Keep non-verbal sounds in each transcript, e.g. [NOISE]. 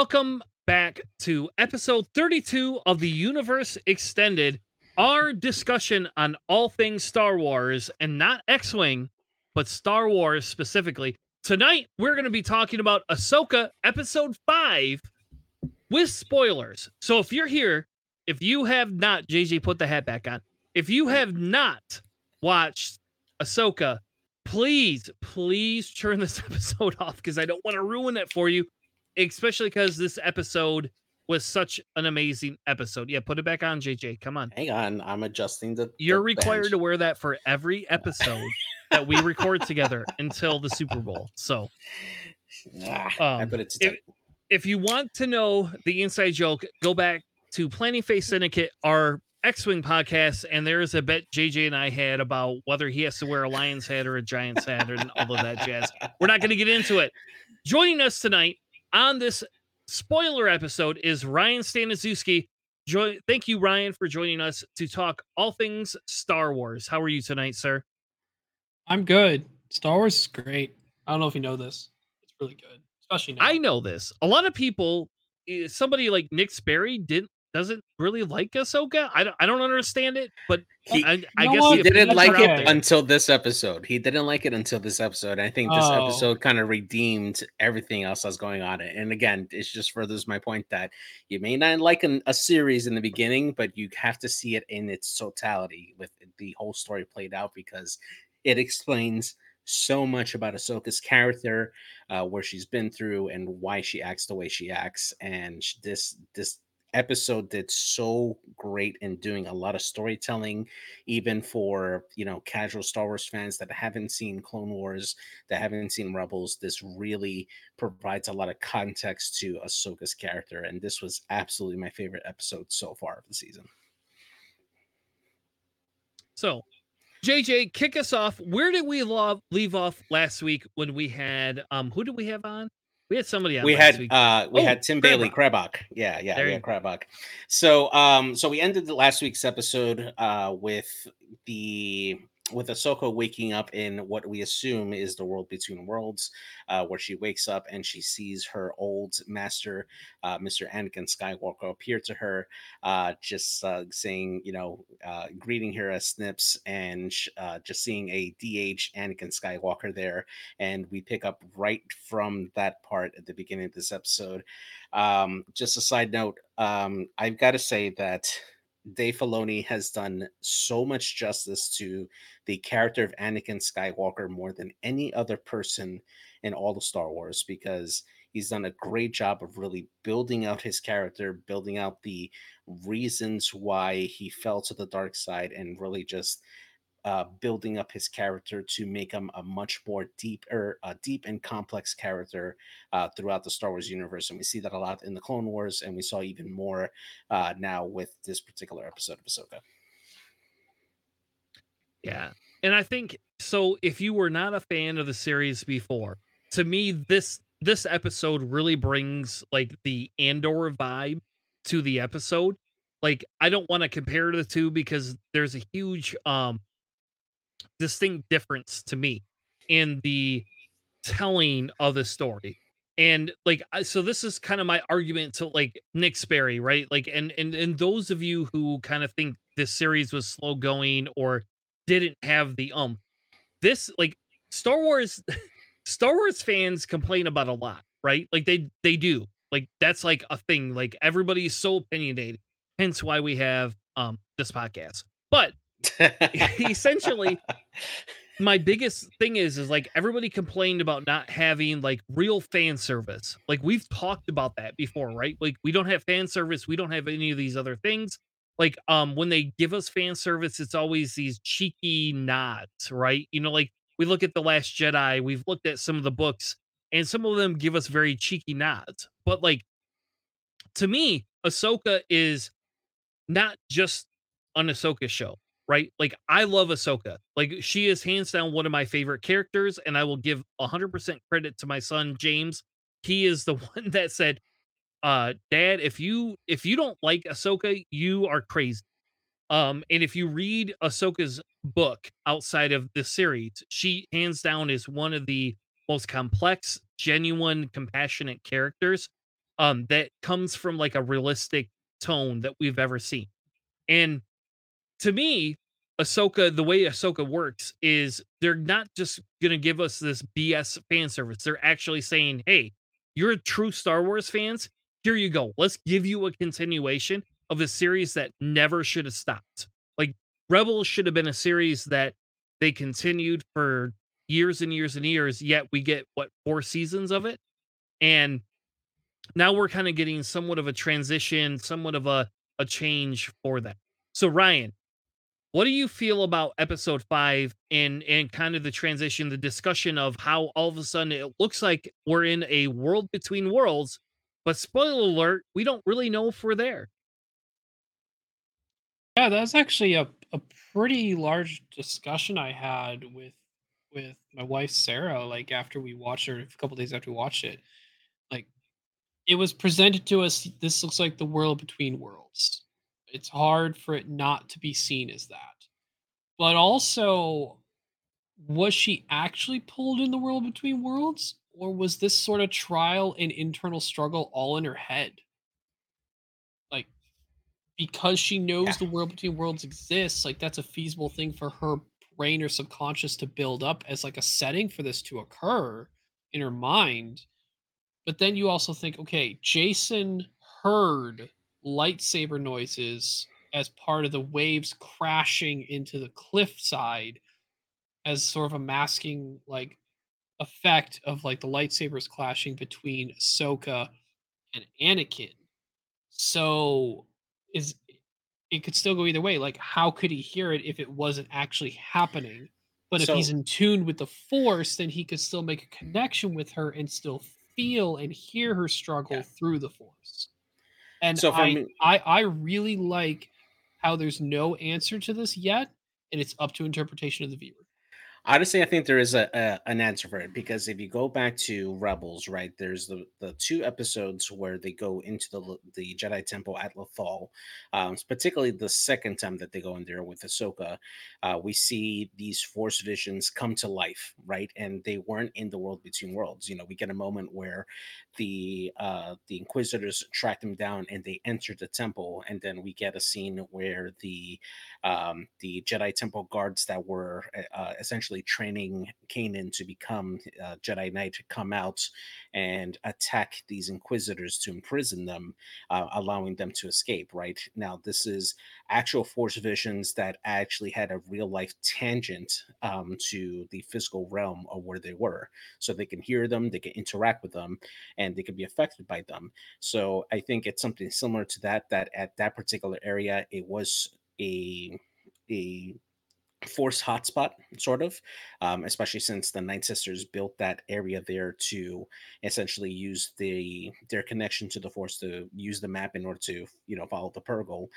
Welcome back to episode 32 of the Universe Extended, our discussion on all things Star Wars and not X Wing, but Star Wars specifically. Tonight, we're going to be talking about Ahsoka episode 5 with spoilers. So if you're here, if you have not, JJ, put the hat back on. If you have not watched Ahsoka, please, please turn this [LAUGHS] episode off because I don't want to ruin it for you especially because this episode was such an amazing episode. Yeah, put it back on, JJ. Come on. Hang on, I'm adjusting the. You're the required bench. to wear that for every episode that we record together [LAUGHS] until the Super Bowl. So, Ah, I um, put it to if, if you want to know the inside joke, go back to Planning Phase Syndicate, our X-wing podcast, and there is a bet JJ and I had about whether he has to wear a lion's head or a giant's head and all of that jazz. We're not going to get into it. Joining us tonight on this spoiler episode is Ryan Staniszewski. Join, thank you, Ryan, for joining us to talk all things Star Wars. How are you tonight, sir? I'm good. Star Wars is great. I don't know if you know this. It's really good, especially now. I know this. A lot of people, eh, somebody like Nick Sperry didn't doesn't really like Ahsoka. I don't, I don't understand it, but He- I, I know guess what? He didn't like it there. until this episode. He didn't like it until this episode. I think this Oh. episode kind of redeemed everything else that's going on. And again, it just furthers my point that you may not like an, a series in the beginning, but you have to see it in its totality with the whole story played out because it explains so much about Ahsoka's character, uh, where she's been through, and why she acts the way she acts. And this this episode did so great in doing a lot of storytelling even for you know casual Star Wars fans that haven't seen Clone Wars, that haven't seen Rebels, this really provides a lot of context to Ahsoka's character, and this was absolutely my favorite episode so far of the season. So, JJ, kick us off. Where did we leave off last week when we had um who did we have on? We had somebody we had week. uh we Oh, had Tim Bailey Krabok. Krabok. Yeah, yeah, There had Krabok. So um so we ended the last week's episode uh with the with Ahsoka waking up in what we assume is the world between worlds, uh, where she wakes up and she sees her old master, uh, Mr. Anakin Skywalker, appear to her, uh, just uh, saying, you know, uh, greeting her as Snips, and uh, just seeing a DH Anakin Skywalker there and we pick up right from that part at the beginning of this episode. Um, just a side note, um, I've got to say that Dave Filoni has done so much justice to the character of Anakin Skywalker more than any other person in all of Star Wars because he's done a great job of really building out his character, building out the reasons why he fell to the dark side, and really just uh, building up his character to make him a much more deep or uh, deep and complex character uh, throughout the Star Wars universe, and we see that a lot in the Clone Wars, and we saw even more uh, now with this particular episode of Ahsoka. Yeah. And I think so if you were not a fan of the series before, to me this this episode really brings like the Andor vibe to the episode. Like I don't want to compare the two because there's a huge um distinct difference to me in the telling of the story. And like so this is kind of my argument to like Nick Sperry, right? Like and and and those of you who kind of think this series was slow going or didn't have the um this like Star Wars [LAUGHS] Star Wars fans complain about a lot, right? Like they they do. Like that's like a thing. Like everybody's so opinionated. Hence why we have um this podcast. But [LAUGHS] essentially [LAUGHS] my biggest thing is is like everybody complained about not having like real fan service. Like we've talked about that before, right? Like we don't have fan service, we don't have any of these other things. Like um when they give us fan service, it's always these cheeky nods, right? You know, like we look at the last Jedi, we've looked at some of the books, and some of them give us very cheeky nods. But like to me, Ahsoka is not just an Ahsoka show, right? Like I love Ahsoka. Like she is hands down one of my favorite characters, and I will give 100% credit to my son James. He is the [LAUGHS] one that said, "Uh, Dad, if you if you don't like Ahsoka, you are crazy." Um, and if you read Ahsoka's book outside of the series, she hands down is one of the most complex, genuine, compassionate characters um, that comes from like a realistic tone that we've ever seen. And to me, Ahsoka, the way Ahsoka works is they're not just gonna give us this BS fan service. They're actually saying, "Hey, you're a true Star Wars fans. Here you go. Let's give you a continuation of a series that never should have stopped. Like Rebels should have been a series that they continued for years and years and years. Yet we get what four seasons of it, and now we're kind of getting somewhat of a transition, somewhat of a a change for that. So Ryan, what do you feel about episode five and and kind of the transition, the discussion of how all of a sudden it looks like we're in a world between worlds, but spoiler alert, we don't really know if we're there. Yeah, that's actually a, a pretty large discussion I had with with my wife Sarah, like after we watched it, a couple days after we watched it. Like it was presented to us, this looks like the world between worlds. It's hard for it not to be seen as that. But also, was she actually pulled in the world between worlds? Or was this sort of trial and internal struggle all in her head? Like, because she knows Yeah. the world between worlds exists, like that's a feasible thing for her brain or subconscious to build up as like a setting for this to occur in her mind. But then you also think, okay, Jason heard lightsaber noises as part of the waves crashing into the cliffside as sort of a masking like effect of like the lightsabers clashing between Ahsoka and Anakin. So is it could still go either way. Like, how could he hear it if it wasn't actually happening? But if he's in tune with the force, then he could still make a connection with her and still feel and hear her struggle Yeah. through the force. And So for I, me- I I really like how there's no answer to this yet, and it's up to interpretation of the viewer. Honestly, I think there is a, a an answer for it because if you go back to Rebels, right, there's the the two episodes where they go into the the Jedi Temple at Lothal, um, particularly the second time that they go in there with Ahsoka, uh, we see these Force visions come to life, right, and they weren't in the world between worlds. You know, we get a moment where the uh, the Inquisitors track them down and they enter the temple, and then we get a scene where the um, the Jedi Temple guards that were uh, essentially training Kanan to become uh, Jedi Knight to come out and attack these Inquisitors to imprison them, uh, allowing them to escape. Right now, this is actual Force visions that actually had a real life tangent um, to the physical realm of where they were, so they can hear them, they can interact with them, and they can be affected by them. So I think it's something similar to that. That at that particular area, it was a a force hotspot sort of um, especially since the night sisters built that area there to essentially use the their connection to the force to use the map in order to you know follow the purrgil.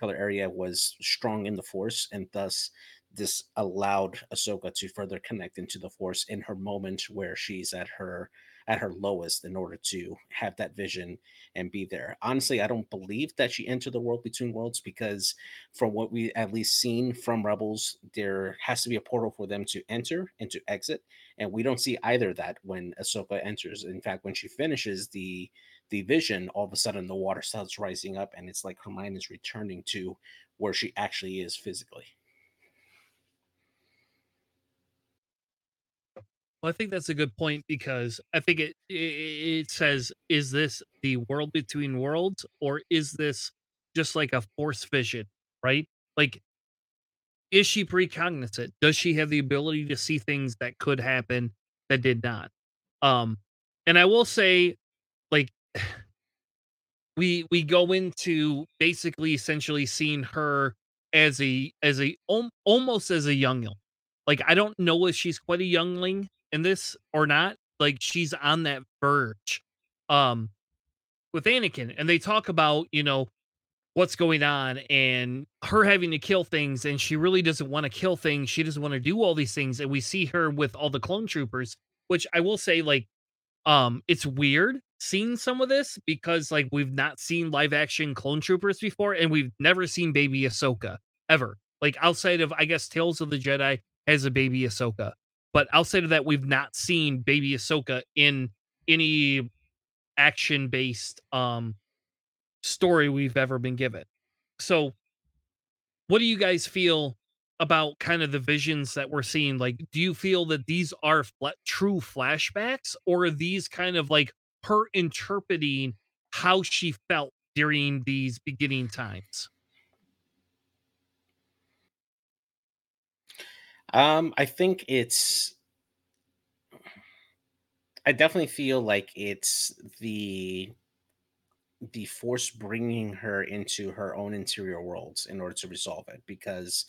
Color area was strong in the force and thus this allowed Ahsoka to further connect into the force in her moment where she's at her at her lowest in order to have that vision and be there. Honestly, I don't believe that she entered the world between worlds because from what we at least seen from Rebels, there has to be a portal for them to enter and to exit. And we don't see either that when Ahsoka enters. In fact, when she finishes the the vision, all of a sudden the water starts rising up and it's like her mind is returning to where she actually is physically. Well, I think that's a good point because I think it, it says, is this the world between worlds or is this just like a force vision, right? Like, is she precognizant? Does she have the ability to see things that could happen that did not? Um, and I will say, like, [SIGHS] we we go into basically essentially seeing her as a as a almost as a youngling. Like I don't know if she's quite a youngling in this or not. Like she's on that verge. Um with Anakin and they talk about, you know, what's going on and her having to kill things and she really doesn't want to kill things. She doesn't want to do all these things and we see her with all the clone troopers, which I will say like um it's weird seeing some of this because like we've not seen live action clone troopers before and we've never seen baby Ahsoka ever. Like outside of I guess Tales of the Jedi has a baby Ahsoka. But outside of that we've not seen baby Ahsoka in any action based um story we've ever been given. So what do you guys feel about kind of the visions that we're seeing? Like do you feel that these are fla- true flashbacks or are these kind of like her interpreting how she felt during these beginning times? Um, I think it's. I definitely feel like it's the the force bringing her into her own interior worlds in order to resolve it because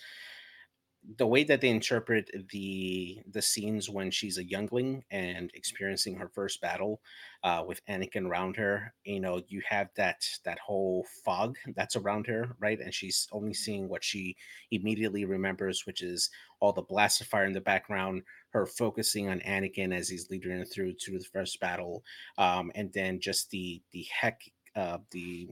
the way that they interpret the the scenes when she's a youngling and experiencing her first battle uh, with Anakin around her, you know, you have that that whole fog that's around her, right? And she's only seeing what she immediately remembers, which is all the blast of fire in the background, her focusing on Anakin as he's leading her through to the first battle, um, and then just the the heck, uh, the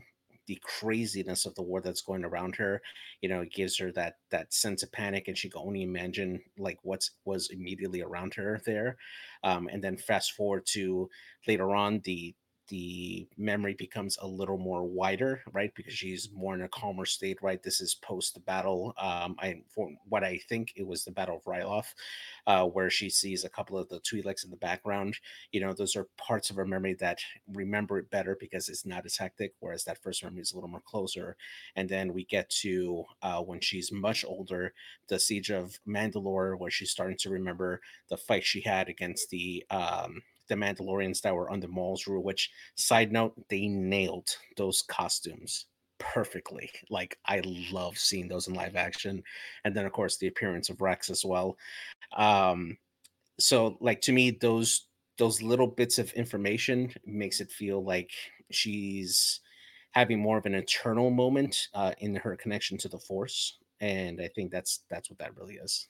the craziness of the war that's going around her you know it gives her that that sense of panic and she can only imagine like what's was immediately around her there. Um, and then fast forward to later on the the memory becomes a little more wider, right? Because she's more in a calmer state, right? This is post the battle. Um, I for what I think it was the Battle of Ryloth, uh, where she sees a couple of the Twi'leks in the background. You know, those are parts of her memory that remember it better because it's not as hectic, whereas that first memory is a little more closer. And then we get to uh, when she's much older, the Siege of Mandalore, where she's starting to remember the fight she had against the um, the Mandalorians that were under Maul's rule, which side note, they nailed those costumes perfectly. Like I love seeing those in live action. And then of course the appearance of Rex as well. Um so like to me those those little bits of information makes it feel like she's having more of an eternal moment uh, in her connection to the force and i think that's that's what that really is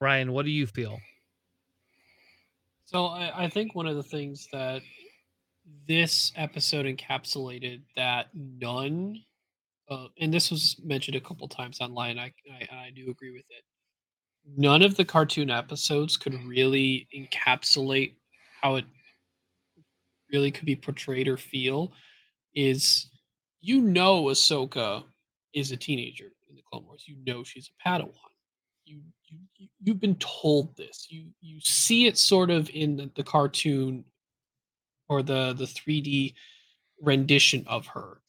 Ryan, what do you feel? So I, I think one of the things that this episode encapsulated that none, uh, and this was mentioned a couple times online. I, I I do agree with it. None of the cartoon episodes could really encapsulate how it really could be portrayed or feel. Is you know Ahsoka is a teenager in the Clone Wars. You know she's a Padawan you, you you've been told this. You you see it sort of in the, the cartoon or the the 3D rendition of her.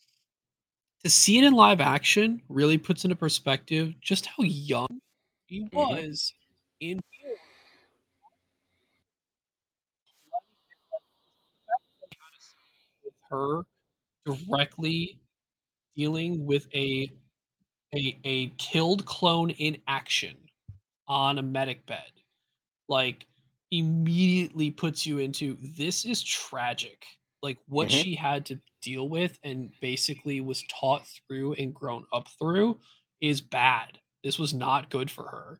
To see it in live action really puts into perspective just how young he mm-hmm. was mm-hmm. in her directly dealing with a a a killed clone in action on a medic bed like immediately puts you into this is tragic. Like what mm-hmm. she had to deal with and basically was taught through and grown up through is bad. This was not good for her.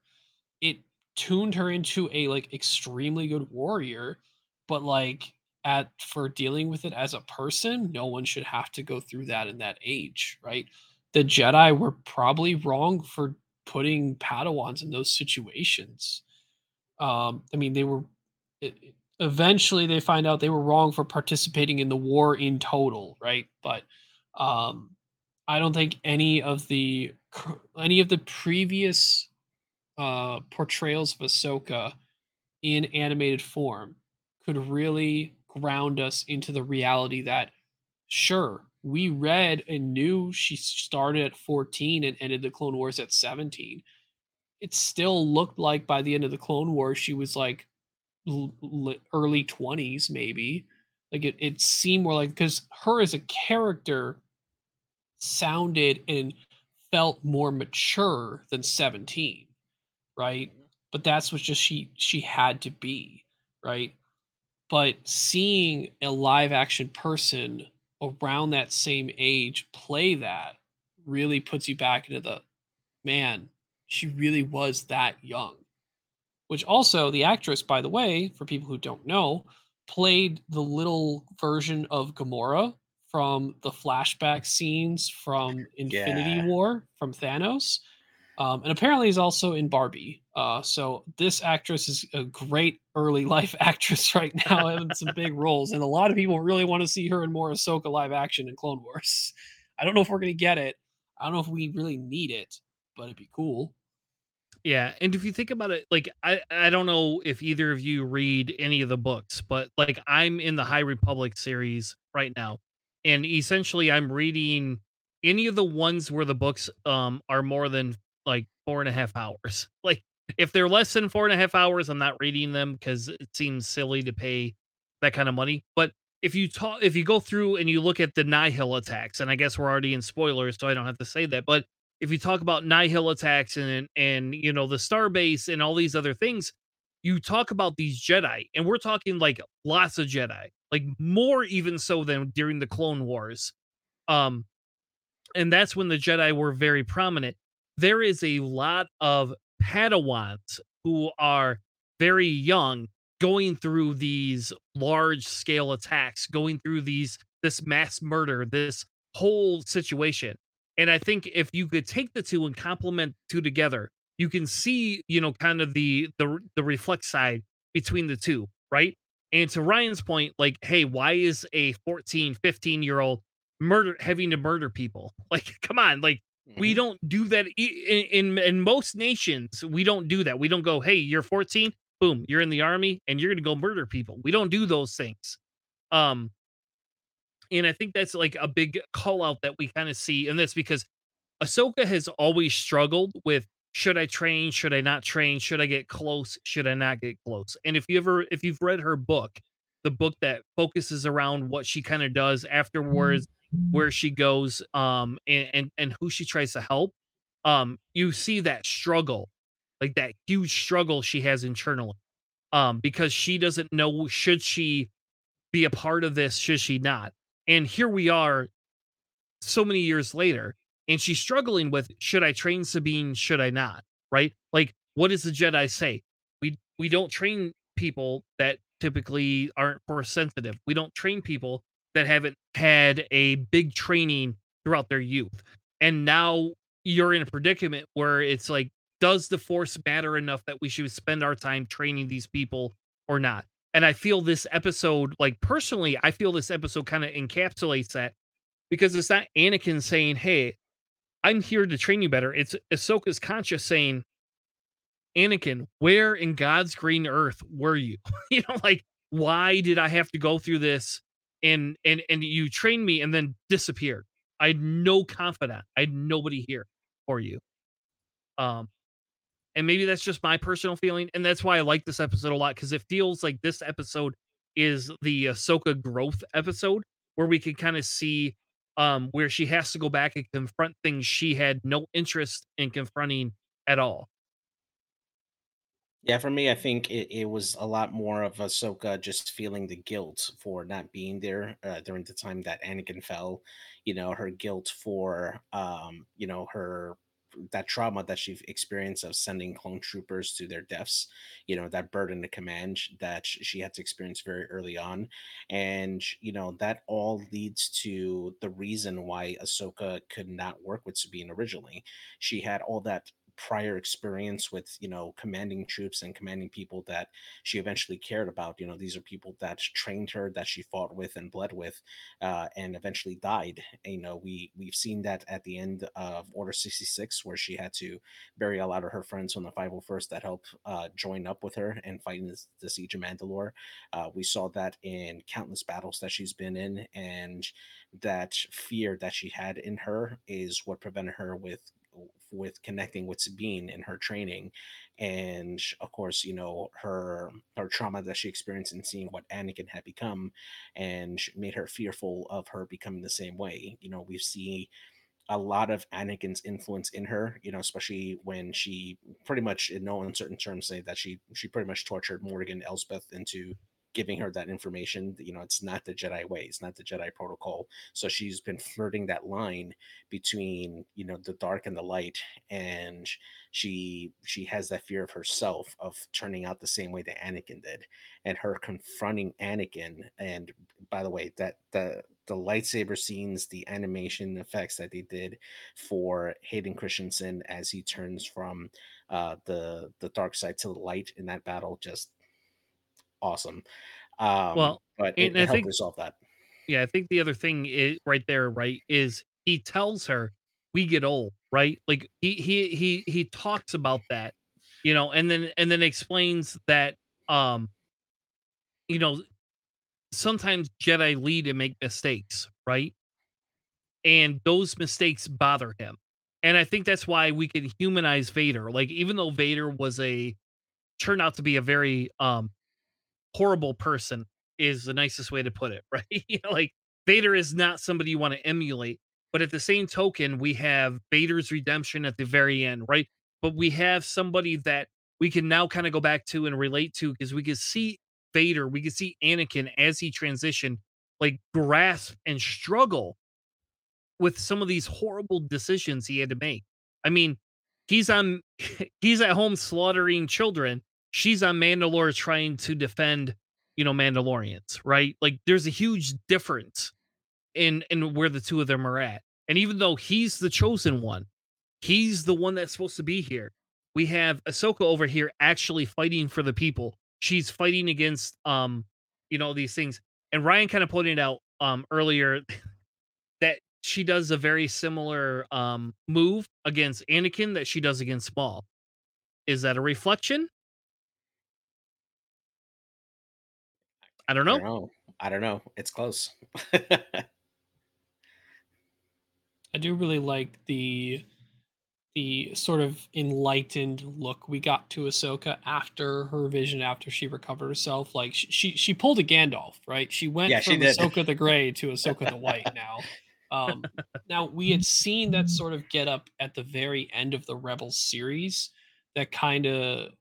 It tuned her into a like extremely good warrior but like at for dealing with it as a person no one should have to go through that in that age right? The jedi were probably wrong for putting Padawans in those situations. Um, I mean, they were it, eventually they find out they were wrong for participating in the war in total, right? But um, I don't think any of the any of the previous uh, portrayals of Ahsoka in animated form could really ground us into the reality that sure we read and knew she started at 14 and ended the Clone Wars at 17. It still looked like by the end of the Clone Wars, she was like early 20s, maybe. Like it, it seemed more like because her as a character sounded and felt more mature than 17, right? Mm-hmm. But that's what just she she had to be, right? But seeing a live action person around that same age play that really puts you back into the man, she really was that young. Which also, the actress, by the way, for people who don't know, played the little version of Gamora from the flashback scenes from Infinity yeah. War from Thanos. Um, and apparently is also in Barbie. Uh, so this actress is a great early [LAUGHS] life actress right now, having some big roles, and a lot of people really want to see her in more Ahsoka live action in Clone Wars. [LAUGHS] I don't know if we're gonna get it. I don't know if we really need it, but it'd be cool. Yeah, and if you think about it, like I I don't know if either of you read any of the books, but like I'm in the High Republic series right now, and essentially I'm reading any of the ones where the books um are more than like four and a half hours. [LAUGHS] Like if they're less than four and a half hours, I'm not reading them because it seems silly to pay that kind of money. But if you talk, if you go through and you look at the Nihil attacks, and I guess we're already in spoilers, so I don't have to say that, but if you talk about Nihil attacks and and you know the Starbase and all these other things, you talk about these Jedi, and we're talking like lots of Jedi, like more even so than during the Clone Wars. Um, and that's when the Jedi were very prominent. There is a lot of Padawans who are very young going through these large scale attacks, going through these this mass murder, this whole situation. And I think if you could take the two and complement two together, you can see, you know, kind of the the the reflex side between the two, right? And to Ryan's point, like, hey, why is a 14, 15 year old murder having to murder people? [LAUGHS] Like, come on, like mm-hmm. we don't do that in, in in most nations. We don't do that. We don't go, hey, you're 14, boom, you're in the army and you're gonna go murder people. We don't do those things. Um, and I think that's like a big call out that we kind of see in this because Ahsoka has always struggled with should I train, should I not train, should I get close, should I not get close. And if you ever if you've read her book, the book that focuses around what she kind of does afterwards, where she goes, um, and, and and who she tries to help, um, you see that struggle, like that huge struggle she has internally, um, because she doesn't know should she be a part of this, should she not and here we are so many years later, and she's struggling with should I train Sabine, should I not? Right? Like, what does the Jedi say? We we don't train people that typically aren't force sensitive. We don't train people that haven't had a big training throughout their youth. And now you're in a predicament where it's like, does the force matter enough that we should spend our time training these people or not? And I feel this episode, like personally, I feel this episode kind of encapsulates that because it's not Anakin saying, Hey, I'm here to train you better. It's Ahsoka's conscious saying, Anakin, where in God's green earth were you? [LAUGHS] you know, like, why did I have to go through this and and and you trained me and then disappeared? I had no confidant. I had nobody here for you. Um, and maybe that's just my personal feeling, and that's why I like this episode a lot because it feels like this episode is the Ahsoka growth episode where we can kind of see um where she has to go back and confront things she had no interest in confronting at all. Yeah, for me, I think it, it was a lot more of Ahsoka just feeling the guilt for not being there uh, during the time that Anakin fell. You know, her guilt for, um, you know, her that trauma that she experienced of sending clone troopers to their deaths, you know, that burden of command that she had to experience very early on. And, you know, that all leads to the reason why Ahsoka could not work with Sabine originally. She had all that prior experience with you know commanding troops and commanding people that she eventually cared about you know these are people that trained her that she fought with and bled with uh, and eventually died. And, you know we we've seen that at the end of order 66 where she had to bury a lot of her friends from the 501st that helped uh, join up with her and fighting the, the siege of mandalore. Uh, we saw that in countless battles that she's been in and that fear that she had in her is what prevented her with with connecting with Sabine in her training, and of course, you know her her trauma that she experienced in seeing what Anakin had become, and made her fearful of her becoming the same way. You know, we see a lot of Anakin's influence in her, you know, especially when she pretty much in no uncertain terms say that she she pretty much tortured Morgan Elsbeth into giving her that information. You know, it's not the Jedi way, it's not the Jedi protocol. So she's been flirting that line between you know the dark and the light, and she she has that fear of herself of turning out the same way that Anakin did, and her confronting Anakin. And by the way, that the the lightsaber scenes, the animation effects that they did for Hayden Christensen as he turns from uh, the the dark side to the light in that battle, just awesome. Um, Well, but it, it I helped resolve that. yeah, I think the other thing is right there, right, is he tells her we get old, right? Like he he he he talks about that, you know, and then and then explains that um, you know, sometimes Jedi lead and make mistakes, right? And those mistakes bother him. And I think that's why we can humanize Vader. Like even though Vader was a turned out to be a very um horrible person is the nicest way to put it, [LAUGHS] right? Like Vader is not somebody you want to emulate, but at the same token, we have Vader's redemption at the very end, right? But we have somebody that we can now kind of go back to and relate to because we can see Vader, we can see Anakin as he transitioned, like grasp and struggle with some of these horrible decisions he had to make. I mean, he's on [LAUGHS] he's at home slaughtering children. She's on Mandalore trying to defend, you know, Mandalorians, right? Like there's a huge difference in in where the two of them are at. And even though he's the chosen one, he's the one that's supposed to be here. We have Ahsoka over here actually fighting for the people. She's fighting against um, you know, these things. And Ryan kind of pointed out um earlier [LAUGHS] that she does a very similar um move against Anakin that she does against Maul. Is that a reflection? I don't I know. don't know. I don't know. It's close. [LAUGHS] I do really like the the sort of enlightened look we got to Ahsoka after her vision, after she recovered herself. Like sh- she she pulled a Gandalf, right? She went Yeah, she from did. Ahsoka the Gray to Ahsoka the White. [LAUGHS] Now, um, now we had seen that sort of get up at the very end of the Rebels series. That kind of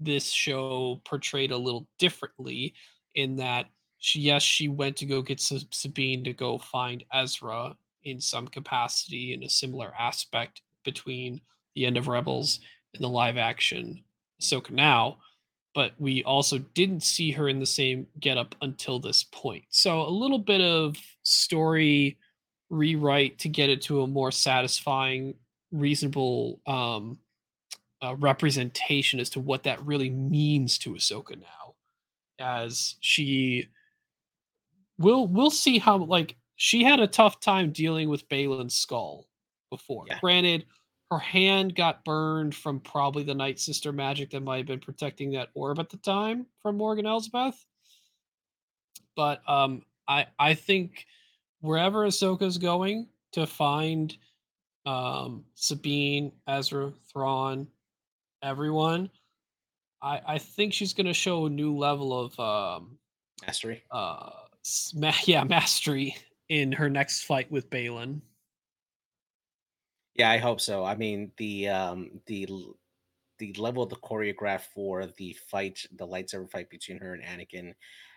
this show portrayed a little differently in that she yes she went to go get Sabine to go find Ezra in some capacity in a similar aspect between the end of Rebels and the live action Ahsoka now, but we also didn't see her in the same getup until this point. So a little bit of story rewrite to get it to a more satisfying, reasonable um, uh, representation as to what that really means to Ahsoka now, as she we'll we'll see how like she had a tough time dealing with Baylan Skoll before. Yeah. Granted, her hand got burned from probably the Night Sister magic that might have been protecting that orb at the time from Morgan Elsbeth. But um, I I think wherever Ahsoka's going to find um, Sabine, Ezra, Thrawn, everyone, I I think she's going to show a new level of um, Mastery. uh ma- [LAUGHS] yeah mastery in her next fight with Baylan. Yeah, I hope so. I mean, the um the the level of the choreograph for the fight, the lightsaber fight between her and Anakin,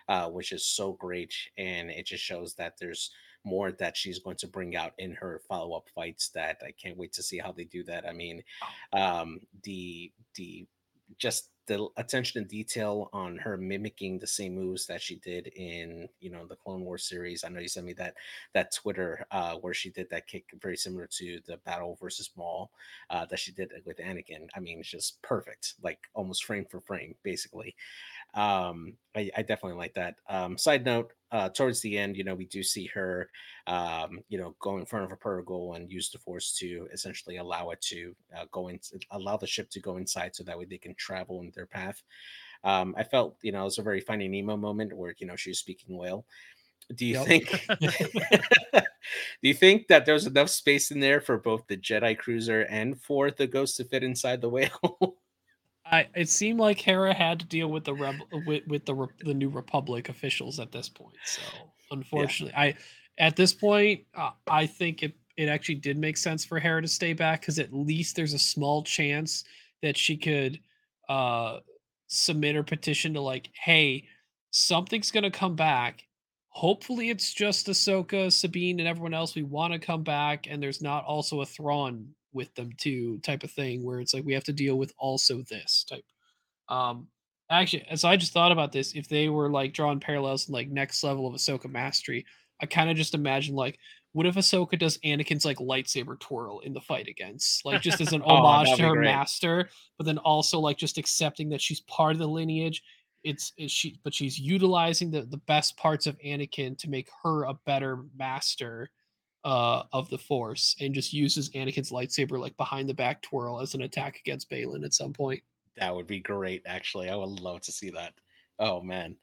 uh, which is so great, and it just shows that there's more that she's going to bring out in her follow up fights. That I can't wait to see how they do that. I mean, um, the the just the attention to detail on her mimicking the same moves that she did in you know the Clone War series. I know you sent me that that Twitter uh, where she did that kick very similar to the battle versus Maul uh, that she did with Anakin. I mean, it's just perfect, like almost frame for frame, basically. Um, I, I definitely like that. Um, side note, uh, towards the end, you know, we do see her, um, you know, go in front of a Purrgil and use the Force to essentially allow it to uh, go in, allow the ship to go inside, so that way they can travel in their path. Um, I felt, you know, it was a very Finding Nemo moment where you know she was speaking whale. Do you Yep. think? [LAUGHS] do you think that there's enough space in there for both the Jedi cruiser and for the ghost to fit inside the whale? I it seemed like Hera had to deal with the rebel with, with the Re- the New Republic officials at this point. So unfortunately, I at this point uh, I think it it actually did make sense for Hera to stay back because at least there's a small chance that she could uh submit her petition to like, hey, something's gonna come back. Hopefully, it's just Ahsoka, Sabine, and everyone else we want to come back, and there's not also a Thrawn with them too, type of thing, where it's like we have to deal with also this type. Um, actually, so I just thought about this. If they were like drawing parallels like next level of Ahsoka mastery, I kind of just imagine like, what if Ahsoka does Anakin's like lightsaber twirl in the fight against, like just as an [LAUGHS] Oh, homage that'd to her great. master, but then also like just accepting that she's part of the lineage. It's, it's she, but she's utilizing the the best parts of Anakin to make her a better master uh of the Force, and just uses Anakin's lightsaber like behind the back twirl as an attack against Baylan at some point. That would be great. Actually, I would love to see that. Oh man,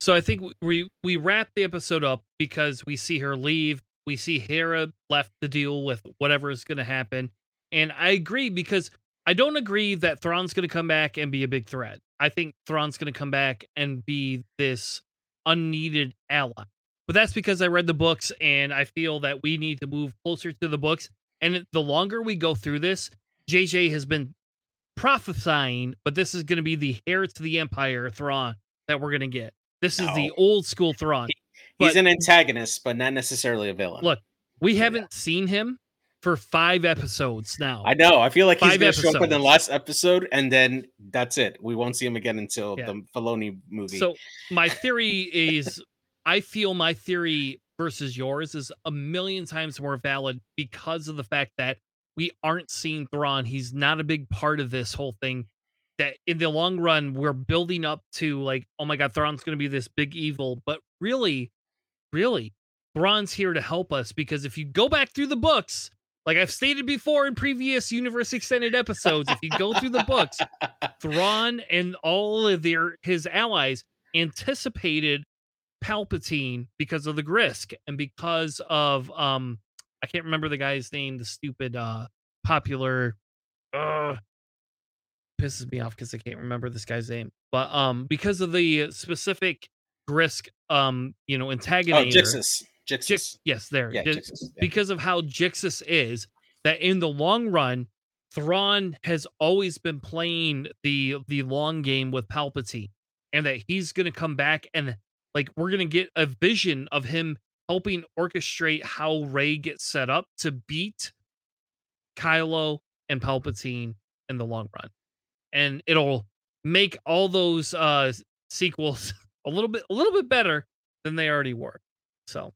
So I think we we wrap the episode up because we see her leave. We see Hera left to deal with whatever is going to happen, and I agree because I don't agree that Thrawn's going to come back and be a big threat. I think Thrawn's going to come back and be this unneeded ally. But that's because I read the books and I feel that we need to move closer to the books. And the longer we go through this, JJ has been prophesying, but this is going to be the heir to the Empire Thrawn that we're going to get. This is the old school Thrawn. he's But- an antagonist, but not necessarily a villain. Look, We Yeah. haven't seen him for five episodes now. I know. I feel like he's Five going to show up in the last episode, and then that's it. We won't see him again until Yeah. the Filoni movie. So my theory is I feel my theory versus yours is a million times more valid because of the fact that we aren't seeing Thrawn. He's not a big part of this whole thing. That in the long run, we're building up to like, oh my god, Thrawn's gonna be this big evil. But really, really, Thrawn's here to help us because if you go back through the books, like I've stated before in previous universe extended episodes, if you go through the books, [LAUGHS] Thrawn and all of their his allies anticipated Palpatine because of the Grysk and because of um I can't remember the guy's name, the stupid uh popular uh pisses me off because I can't remember this guy's name. But um because of the specific Grysk um you know oh, antagonist Jixtus. Jixtus. Jix, yes, there. yeah, Jix- Jixtus. yeah. because of how Jixtus is, that in the long run, Thrawn has always been playing the the long game with Palpatine, and that he's gonna come back and like we're gonna get a vision of him helping orchestrate how Rey gets set up to beat Kylo and Palpatine in the long run. And it'll make all those uh sequels [LAUGHS] a little bit a little bit better than they already were. So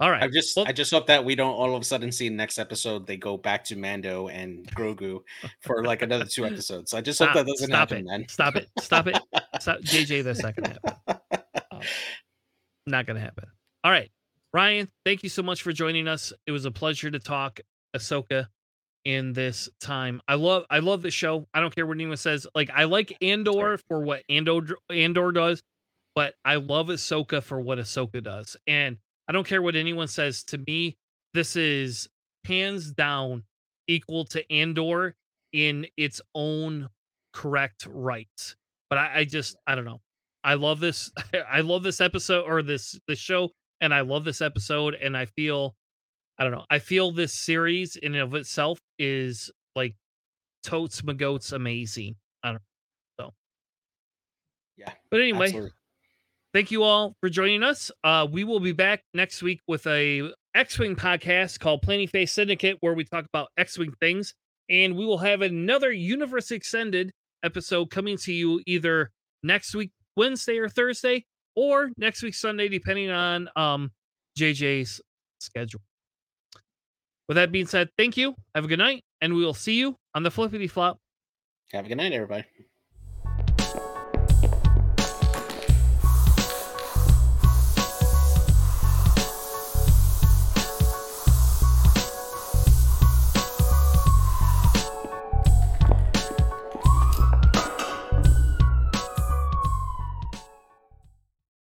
all right. I just Well- I just hope that we don't all of a sudden see next episode they go back to Mando and Grogu for like another two episodes. I just hope that doesn't stop happen, it. man. Stop it. Stop it. [LAUGHS] [LAUGHS] Stop. JJ, that's not gonna happen. Um, not gonna happen. All right. Ryan, thank you so much for joining us. It was a pleasure to talk Ahsoka in this time. I love I love the show. I don't care what anyone says. Like I like Andor for what Andor Andor does, but I love Ahsoka for what Ahsoka does. And I don't care what anyone says. To me, this is hands down equal to Andor in its own correct right. But I, I just I don't know. I love this. [LAUGHS] I love this episode or this this show, and I love this episode. And I feel I don't know. I feel this series in and of itself is like totes magoats amazing. I don't know. So Yeah, But anyway, Absolutely. thank you all for joining us. Uh, we will be back next week with a X-wing podcast called Planning Phase Syndicate, where we talk about X-wing things, and we will have another Universe Extended episode coming to you either next week Wednesday or Thursday, or next week Sunday, depending on um JJ's schedule. With that being said, thank you. Have a good night, and we will see you on the flippity flop. Have a good night, everybody.